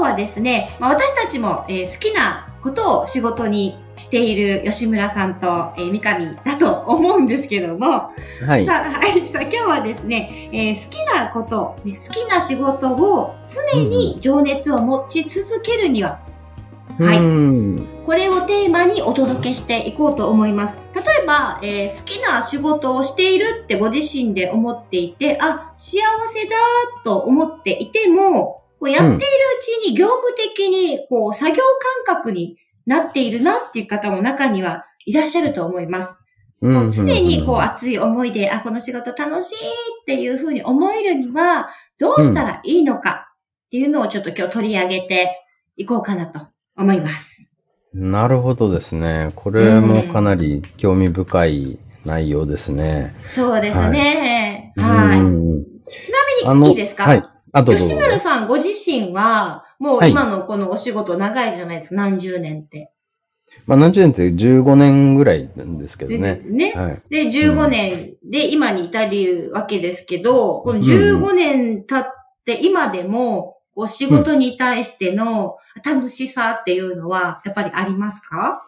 今日はですね、まあ、私たちも、えー好きなことを仕事にしている吉村さんと、えー三上だと思うんですけども、はい。さあ、はい。さあ、今日はですね、えー好きなこと、ね好きな仕事を常に情熱を持ち続けるには、はいうーん。これをテーマにお届けしていこうと思います。例えば、えー好きな仕事をしているってご自身で思っていて、あ、幸せだと思っていても、こうやっているうちに業務的に、こう、作業感覚になっているなっていう方も中にはいらっしゃると思います。うんこう常にこううん熱い思いで、あ、この仕事楽しいっていうふうに思えるには、どうしたらいいのかっていうのをちょっと今日取り上げていこうかなと思います。なるほどですね。これもかなり興味深い内容ですね。そうですね。はい。うんちなみにいいですか？はい。あ、どうぞどうぞ。吉村さんご自身は、もうはい今のこのお仕事長いじゃないですか。何十年って。まあ、何十年って15年ぐらいなんですけどでね。すね。はい。で、15年で今に至るわけですけど、この15年経って今でも、こう仕事に対しての楽しさっていうのは、やっぱりありますか？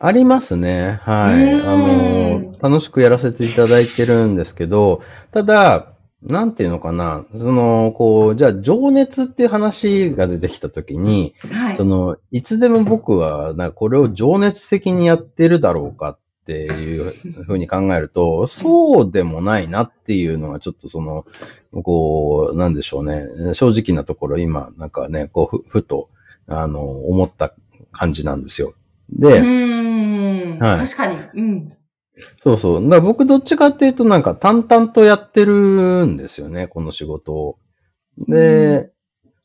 ありますね。はい。うんあの、楽しくやらせていただいてるんですけど、ただ、なんていうのかな、その、こう、じゃあ、情熱っていう話が出てきたときに、はいそ。の、いつでも僕は、なこれを情熱的にやってるだろうかっていうふうに考えると、そうでもないなっていうのがちょっとその、こう、なんでしょうね。正直なところ今、なんかね、こう、ふ、ふと、あの、思った感じなんですよ。うで、ーん。はい確かに。うん。そうそう。だ僕どっちかっていうとなんか淡々とやってるんですよね、この仕事を。で、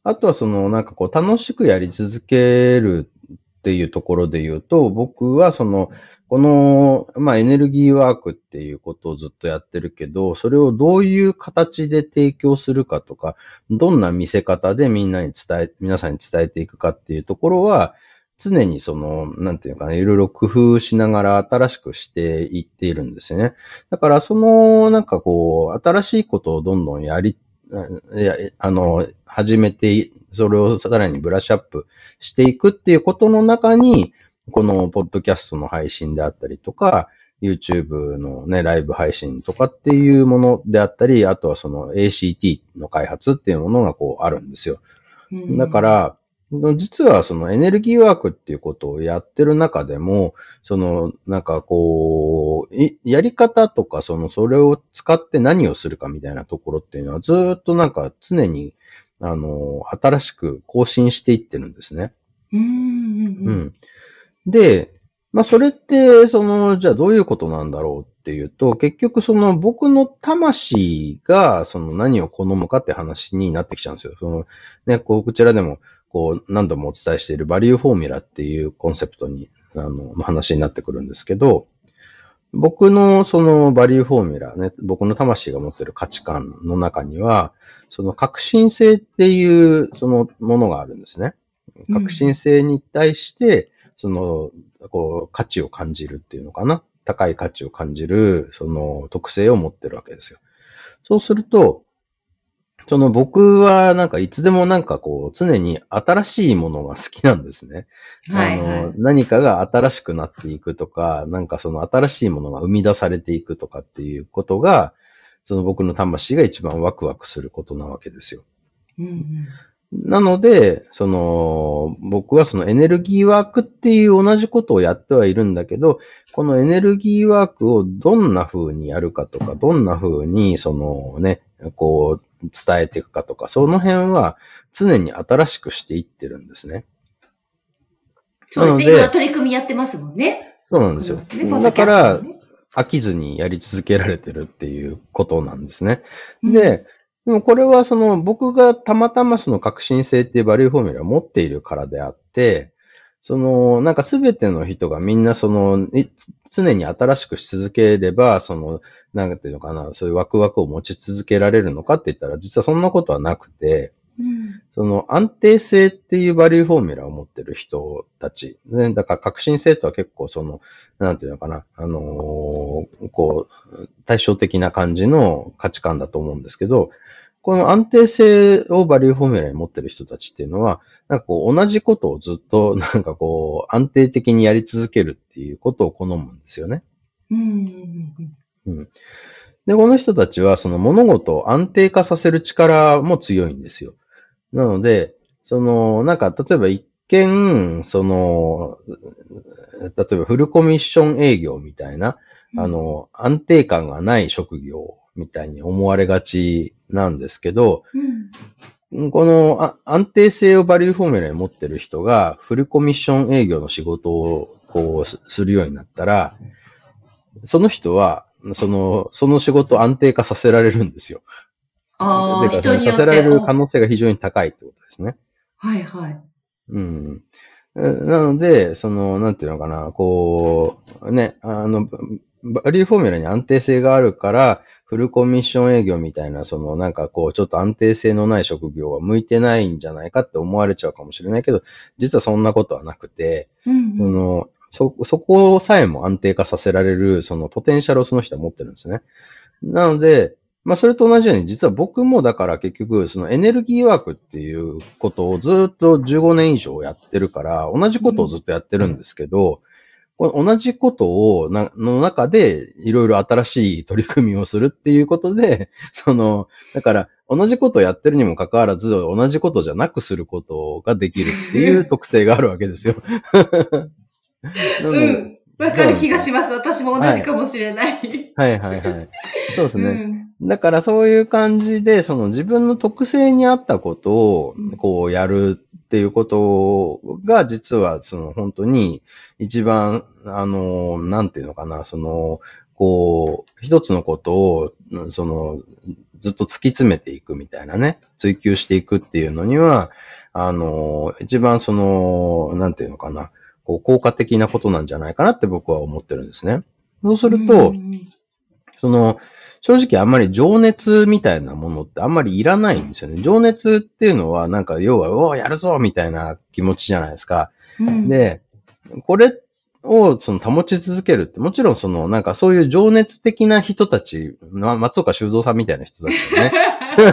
あとはそのなんかこう楽しくやり続けるっていうところで言うと、僕はその、この、まあエネルギーワークっていうことをずっとやってるけど、それをどういう形で提供するかとか、どんな見せ方でみんなに伝え、皆さんに伝えていくかっていうところは、常にその、なんていうかな、いろいろ工夫しながら新しくしていっているんですよね。だからその、なんかこう、新しいことをどんどんやり、いやあの、始めて、それをさらにブラッシュアップしていくっていうことの中に、このポッドキャストの配信であったりとか、YouTube のね、ライブ配信とかっていうものであったり、あとはその ACT の開発っていうものがこうあるんですよ。うんだか、ら、実はそのエネルギーワークっていうことをやってる中でも、そのなんかこう、いやり方とかそのそれを使って何をするかみたいなところっていうのはずーっとなんか常にあの、新しく更新していってるんですね。うんうんううん。ん。で、まあそれって、その、じゃあどういうことなんだろうっていうと、結局その僕の魂がその何を好むかって話になってきちゃうんですよ。その、ね、こう、こちらでも、こう、何度もお伝えしているバリューフォーミュラっていうコンセプトに、あの、の話になってくるんですけど、僕のそのバリューフォーミュラね、僕の魂が持ってる価値観の中には、その革新性っていうそのものがあるんですね。うん革新性に対して、その、こう、価値を感じるっていうのかな。高い価値を感じる、その特性を持ってるわけですよ。そうすると、その僕はなんかいつでもなんかこう常に新しいものが好きなんですね。はいはあのい。何かが新しくなっていくとか、なんかその新しいものが生み出されていくとかっていうことが、その僕の魂が一番ワクワクすることなわけですよ。うんうんなので、その、僕はそのエネルギーワークっていう同じことをやってはいるんだけど、このエネルギーワークをどんな風にやるかとか、どんな風にそのね、こう伝えていくかとか、その辺は常に新しくしていってるんですね。そうですね。今取り組みやってますもんね。そうなんですよ。ねだから飽きずにやり続けられてるっていうことなんですね。うんで、でもこれはその僕がたまたまその革新性っていうバリューフォーミュラを持っているからであって、その、なんかすべての人がみんなその、い常に新しくし続ければ、その、なんていうのかな、そういうワクワクを持ち続けられるのかって言ったら、実はそんなことはなくて、うん。その安定性っていうバリューフォーミュラを持ってる人たち。ね、だから革新性とは結構その、なんていうのかな、あのーこう、対照的な感じの価値観だと思うんですけど、この安定性をバリューフォーミュラに持ってる人たちっていうのは、なんかこう同じことをずっと なんかこう安定的にやり続けるっていうことを好むんですよね。うん。で、この人たちはその物事を安定化させる力も強いんですよ。なので、その、なんか、例えば一見、その、例えばフルコミッション営業みたいな、あ、の、安定感がない職業みたいに思われがちなんですけど、うん。このあ安定性をバリューフォーミュラに持ってる人がフルコミッション営業の仕事をこうすするようになったら、その人は、その、その仕事を安定化させられるんですよ。ああ、人によって。させられる可能性が非常に高いってことですね。はいはい。うん。えなので、その、なんていうのかな、こう、ね、あの、バリューフォーミュラに安定性があるから、フルコミッション営業みたいな、その、なんかこう、ちょっと安定性のない職業は向いてないんじゃないかって思われちゃうかもしれないけど、実はそんなことはなくて、うんその、そ、そこさえも安定化させられる、そのポテンシャルをその人は持ってるんですね。なので、まあそれと同じように、実は僕もだから結局、そのエネルギーワークっていうことをずっと15年以上やってるから、同じことをずっとやってるんですけど、この同じことをな、の中で、いろいろ新しい取り組みをするっていうことで、その、だから、同じことをやってるにもかかわらず、同じことじゃなくすることができるっていう特性があるわけですよ。うん。わかる気がします。私も同じかもしれない。はいはいはい。そうですね。うんだからそういう感じで、その自分の特性に合ったことをうん、こうやるっていうことが、実はその本当に一番、あの、なんていうのかな、その、こう、一つのことを、うんその、ずっと突き詰めていくみたいなね、追求していくっていうのには、あの、一番その、なんていうのかな、こう、効果的なことなんじゃないかなって僕は思ってるんですね。そうすると、うんその、正直あんまり情熱みたいなものってあんまりいらないんですよね。情熱っていうのはなんか要は、おお、やるぞみたいな気持ちじゃないですか。うん、で、これをその保ち続けるって、もちろんそのなんかそういう情熱的な人たち、ま松岡修造さんみたいな人たち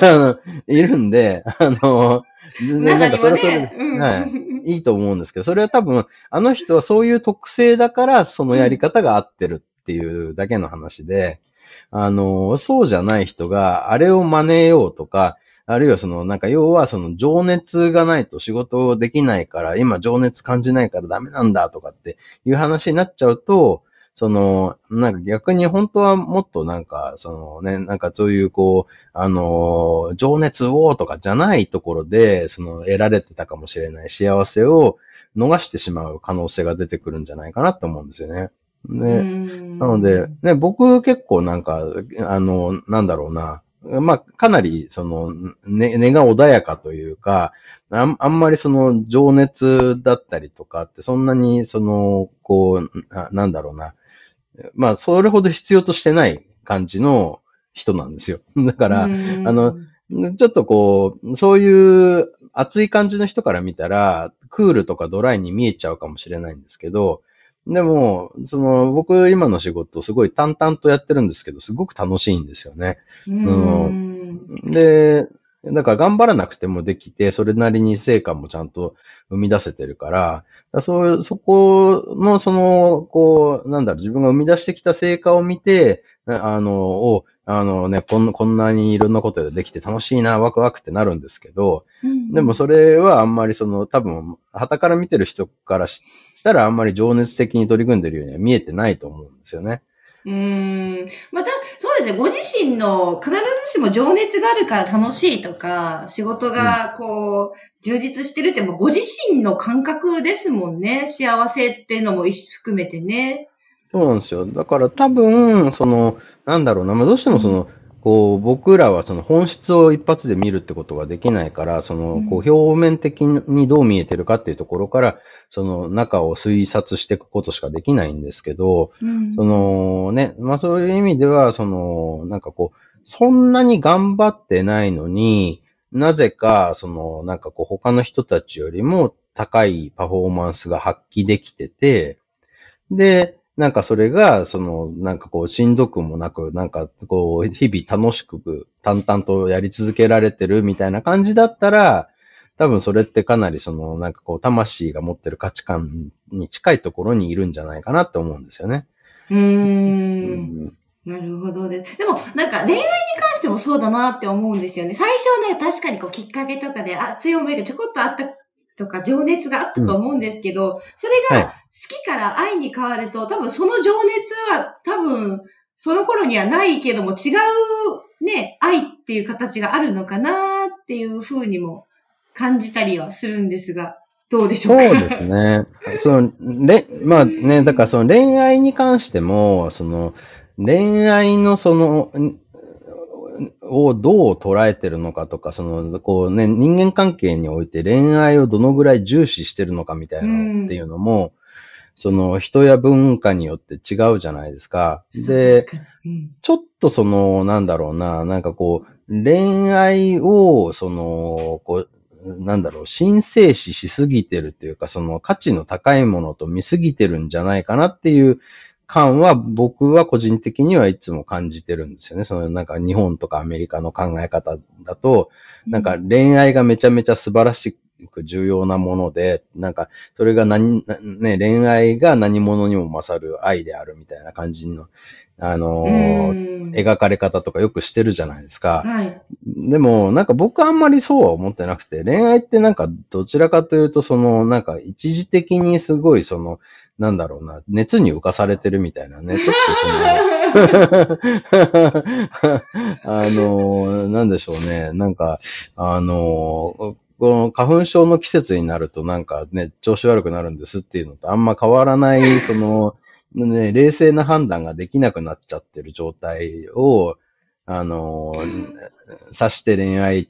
がね、いるんで、あの、全然中にもそれはそれでね、うん。はい。いいと思うんですけど、それは多分、あの人はそういう特性だから、そのやり方が合ってるっていうだけの話で、あの、そうじゃない人が、あれを真似ようとか、あるいはその、なんか要はその情熱がないと仕事できないから、今情熱感じないからダメなんだとかっていう話になっちゃうと、その、なんか逆に本当はもっとなんか、そのね、なんかそういうこう、あの、情熱をとかじゃないところで、その得られてたかもしれない幸せを逃してしまう可能性が出てくるんじゃないかなと思うんですよね。うで、んなので、ね、僕結構なんか、あの、なんだろうな。まあ、かなり、その、ね、根が穏やかというか、あんあんまりその、情熱だったりとかって、そんなに、その、こう、ななんだろうな。まあ、それほど必要としてない感じの人なんですよ。だから、うんあの、ちょっとこう、そういう熱い感じの人から見たら、クールとかドライに見えちゃうかもしれないんですけど、でも、その、僕今の仕事すごい淡々とやってるんですけど、すごく楽しいんですよね。うんで、だから頑張らなくてもできて、それなりに成果もちゃんと生み出せてるから、だそう、そこの、その、こう、なんだろう、自分が生み出してきた成果を見て、あの、を、あのね、こんこんなにいろんなことができて楽しいな、ワクワクってなるんですけど、うんでもそれはあんまりその、多分、旗から見てる人からししたらあんまり情熱的に取り組んでるようには見えてないと思うんですよね。うーん。また、そうですね。ご自身の必ずしも情熱があるから楽しいとか、仕事がこう、充実してるって、もうご自身の感覚ですもんね。幸せっていうのも含めてね。そうなんですよ。だから多分、その、なんだろうな、まあ、どうしてもその、こう、僕らはその本質を一発で見るってことができないから、その、こう、表面的にどう見えてるかっていうところから、その中を推察していくことしかできないんですけど、うん。そのね、まあそういう意味では、その、なんかこう、そんなに頑張ってないのに、なぜか、その、なんかこう、他の人たちよりも高いパフォーマンスが発揮できてて、で、なんかそれが、その、なんかこう、しんどくもなく、なんかこう、日々楽しく、淡々とやり続けられてるみたいな感じだったら、多分それってかなりその、なんかこう、魂が持ってる価値観に近いところにいるんじゃないかなって思うんですよね。うー。うんんなるほどで。でも、なんか恋愛に関してもそうだなって思うんですよね。最初はね、確かにこうきっかけとかで熱い思いがちょこっとあったとか、情熱があったと思うんですけど、それはい。が好きから愛に変わると、多分その情熱は多分、その頃にはないけども違うね、愛っていう形があるのかなっていうふうにも感じたりはするんですが、どうでしょか？そううですね。その、れ、まあね、だからその恋愛に関しても、その、恋愛のその、んをどう捉えてるのかとか、その、こうね、人間関係において恋愛をどのぐらい重視してるのかみたいなのっていうのも、その人や文化によって違うじゃないですか。で、うんちょっとその、なんだろうな、なんかこう、恋愛を、その、こう、なんだろう、神聖視しすぎてるっていうか、その価値の高いものと見すぎてるんじゃないかなっていう感は、僕は個人的にはいつも感じてるんですよね。そのなんか日本とかアメリカの考え方だと、なんか恋愛がめちゃめちゃ素晴らしく重要なもので、なんかそれが何、なね、恋愛が何者にも勝る愛であるみたいな感じの、あの描かれ方とかよくしてるじゃないですか。はい。でも、なんか僕はあんまりそうは思ってなくて、恋愛ってなんかどちらかというと、その、なんか一時的にすごいその、なんだろうな、熱に浮かされてるみたいなね、ちょっとその、あの、なんでしょうね、なんか、あの、この花粉症の季節になるとなんかね、調子悪くなるんですっていうのとあんま変わらない、その、ね、冷静な判断ができなくなっちゃってる状態を、あの、指して恋愛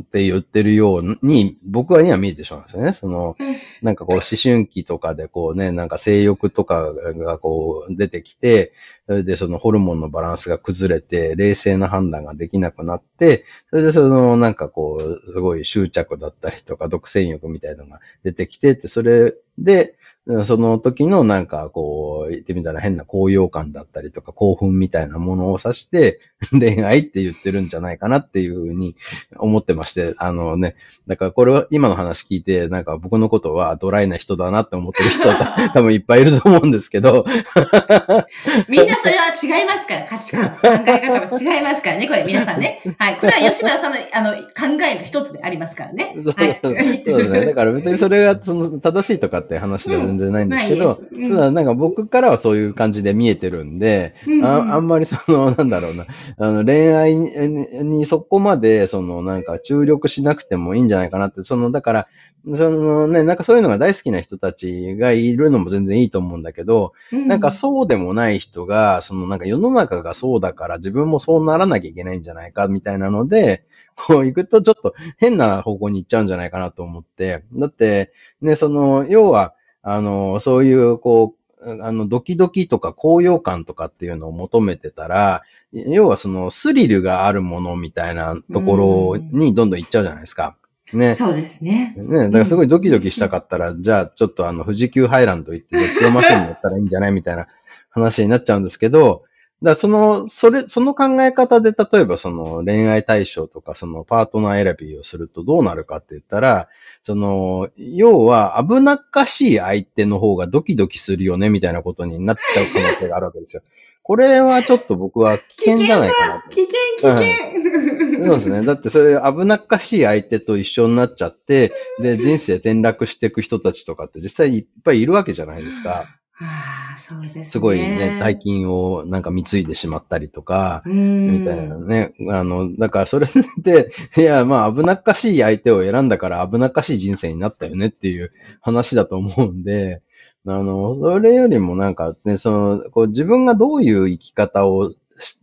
って言ってるように、僕はには見えてしまうんですよね。その、なんかこう思春期とかでこうね、なんか性欲とかがこう出てきて、それでそのホルモンのバランスが崩れて、冷静な判断ができなくなって、それでそのなんかこう、すごい執着だったりとか、独占欲みたいなのが出てきてって、それで、その時のなんかこう、言ってみたら変な高揚感だったりとか興奮みたいなものを指して 恋愛って言ってるんじゃないかなっていうふうに思ってまして、あのね、だからこれは今の話聞いて、なんか僕のことはドライな人だなって思ってる人は 多分いっぱいいると思うんですけど、みんなそれは違いますから、価値観、考え方が違いますからね、これ皆さんね。はい。これは吉村さんの、あの、考えの一つでありますからね。はい。そうですね。だから別にそれがその正しいとかって話では全然ないんですけど、うん。ただなんか僕からはそういう感じで見えてるんで、うんうん。ああんまりその、なんだろうな、あの恋愛ににそこまでそのなんか注力しなくてもいいんじゃないかなって、そのだから、そのね、なんかそういうのが大好きな人たちがいるのも全然いいと思うんだけど、なんかそうでもない人が、そのなんか世の中がそうだから自分もそうならなきゃいけないんじゃないかみたいなので、こう行くとちょっと変な方向に行っちゃうんじゃないかなと思って。だって、ね、その、要は、あの、そういう、こう、あの、ドキドキとか高揚感とかっていうのを求めてたら、要はそのスリルがあるものみたいなところにどんどん行っちゃうじゃないですか。ね。そうですね。ね、だからすごいドキドキしたかったら、じゃあちょっとあの、富士急ハイランド行って絶叫マシンやったらいいんじゃないみたいな話になっちゃうんですけど、だからその、それ、その考え方で例えばその恋愛対象とかそのパートナー選びをするとどうなるかって言ったら、その、要は危なっかしい相手の方がドキドキするよねみたいなことになっちゃう可能性があるわけですよ。これはちょっと僕は危険じゃないかなと。危険、危険。そうですね。だってそういう危なっかしい相手と一緒になっちゃって、で、人生転落していく人たちとかって実際いっぱいいるわけじゃないですか。ああ、そうですね。すごいね、大金をなんか貢いでしまったりとか、うん。みたいなね。あの、だからそれで、いや、まあ危なっかしい相手を選んだから危なっかしい人生になったよねっていう話だと思うんで、あの、それよりもなんかね、その、こう自分がどういう生き方を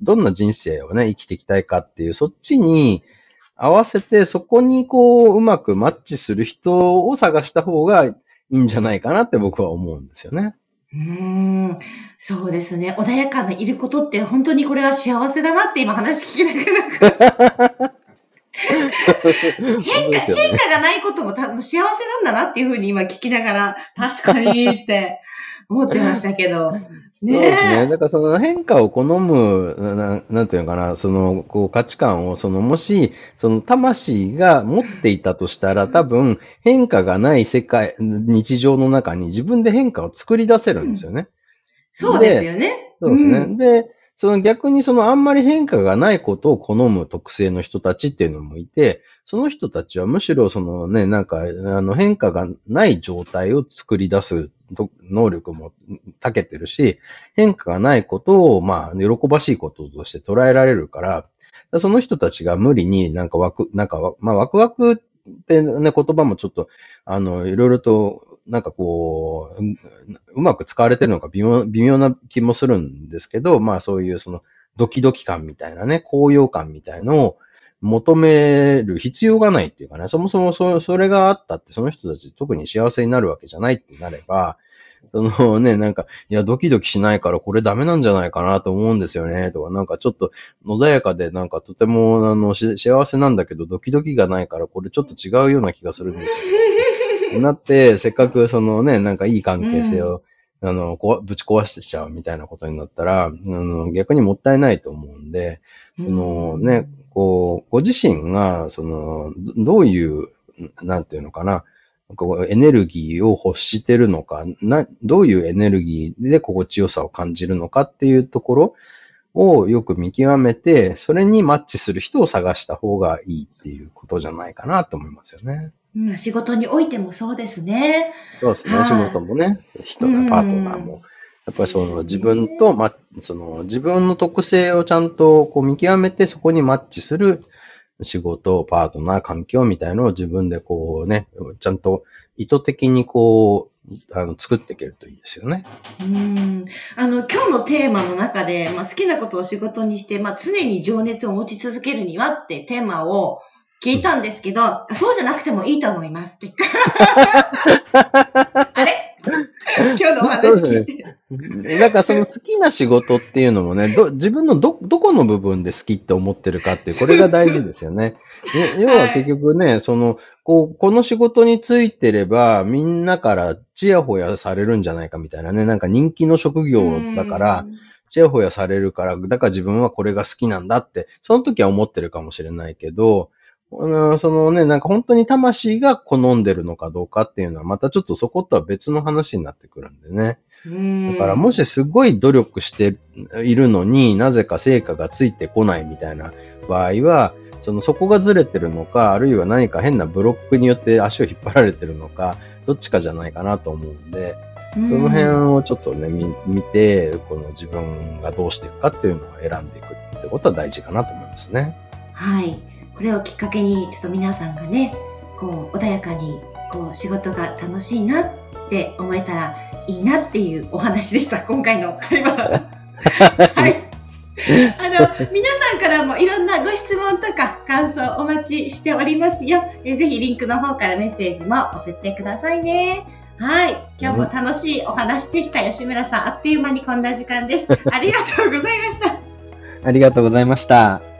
どんな人生をね、生きていきたいかっていう、そっちに合わせて、そこにこう、うまくマッチする人を探した方がいいんじゃないかなって僕は思うんですよね。うん、そうですね。穏やかないることって本当にこれは幸せだなって今話聞きながら。変化、変化がないことも多分幸せなんだなっていうふうに今聞きながら、確かにって思ってましたけど。ねそうですね。だからその変化を好む、ななんていうのかな、そのこう価値観を、そのもし、その魂が持っていたとしたら、多分変化がない世界、日常の中に自分で変化を作り出せるんですよね。うん、そうですよね。そうですね。うん、で、その逆にそのあんまり変化がないことを好む特性の人たちっていうのもいて、その人たちはむしろそのね、なんか、あの変化がない状態を作り出す能力も長けてるし、変化がないことを、まあ、喜ばしいこととして捉えられるから、その人たちが無理になんかワク、なんか、まあ、ワクワクってね、言葉もちょっと、あの、いろいろとなんかこう、うまく使われてるのか微妙微妙な気もするんですけど、まあそういうそのドキドキ感みたいなね、高揚感みたいのを求める必要がないっていうかね、そもそもそそれがあったってその人たち特に幸せになるわけじゃないってなれば、そのね、なんか、いや、ドキドキしないからこれダメなんじゃないかなと思うんですよね、とか、なんかちょっと穏やかで、なんかとても、あの、幸せなんだけど、ドキドキがないからこれちょっと違うような気がするんですよ。なって、せっかくそのね、なんかいい関係性を、うん、あの、こぶち壊してちゃうみたいなことになったら、あの逆にもったいないと思うんで、そのね、こう、ご自身が、その、どういう、なんていうのかな、こうエネルギーを欲してるのか、な、どういうエネルギーで心地よさを感じるのかっていうところをよく見極めて、それにマッチする人を探した方がいいっていうことじゃないかなと思いますよね。うん、仕事においてもそうですね。そうですね。仕事もね、人がパートナーも。やっぱりその自分と、ま、その自分の特性をちゃんとこう見極めてそこにマッチする仕事、パートナー、環境みたいのを自分でこうね、ちゃんと意図的にこう、あの、作っていけるといいですよね。うん。あの、今日のテーマの中で、まあ、好きなことを仕事にして、まあ、常に情熱を持ち続けるにはってテーマを聞いたんですけど、そうじゃなくてもいいと思います。あれ？今日のお話聞いて。ね、だからその好きな仕事っていうのもね、ど自分のど、どこの部分で好きって思ってるかっていう、これが大事ですよね。要は結局ね、その、こう、この仕事についてれば、みんなからチヤホヤされるんじゃないかみたいなね、なんか人気の職業だから、チヤホヤされるから、だから自分はこれが好きなんだって、その時は思ってるかもしれないけど、そのね、なんか本当に魂が好んでるのかどうかっていうのは、またちょっとそことは別の話になってくるんでね。だからもしすごい努力しているのになぜか成果がついてこないみたいな場合は、そのそこがずれてるのか、あるいは何か変なブロックによって足を引っ張られてるのか、どっちかじゃないかなと思うんで、その辺をちょっとね、見て、この自分がどうしていくかっていうのを選んでいくってことは大事かなと思いますね。はい。これをきっかけに、ちょっと皆さんがね、こう、穏やかに、こう、仕事が楽しいなって思えたらいいなっていうお話でした、今回の会話。はい。あの、皆さんからもいろんなご質問とか感想お待ちしておりますよ。えぜひリンクの方からメッセージも送ってくださいね。はい。今日も楽しいお話でした。吉村さん、あっという間にこんな時間です。ありがとうございました。ありがとうございました。